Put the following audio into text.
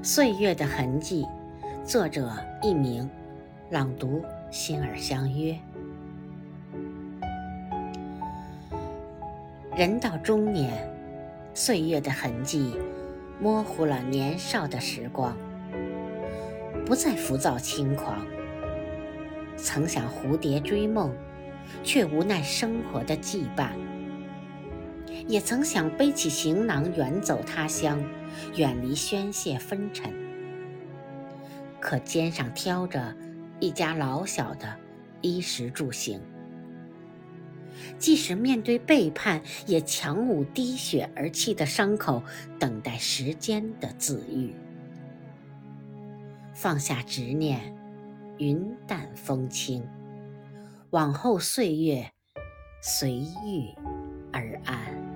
岁月的痕迹，作者佚名，朗读心儿相约。人到中年，岁月的痕迹模糊了年少的时光，不再浮躁轻狂。曾想蝴蝶追梦，却无奈生活的羁绊。也曾想背起行囊远走他乡，远离宣泄纷尘。可肩上挑着一家老小的衣食住行，即使面对背叛，也强捂滴血而泣的伤口，等待时间的自愈。放下执念，云淡风轻，往后岁月随遇而安。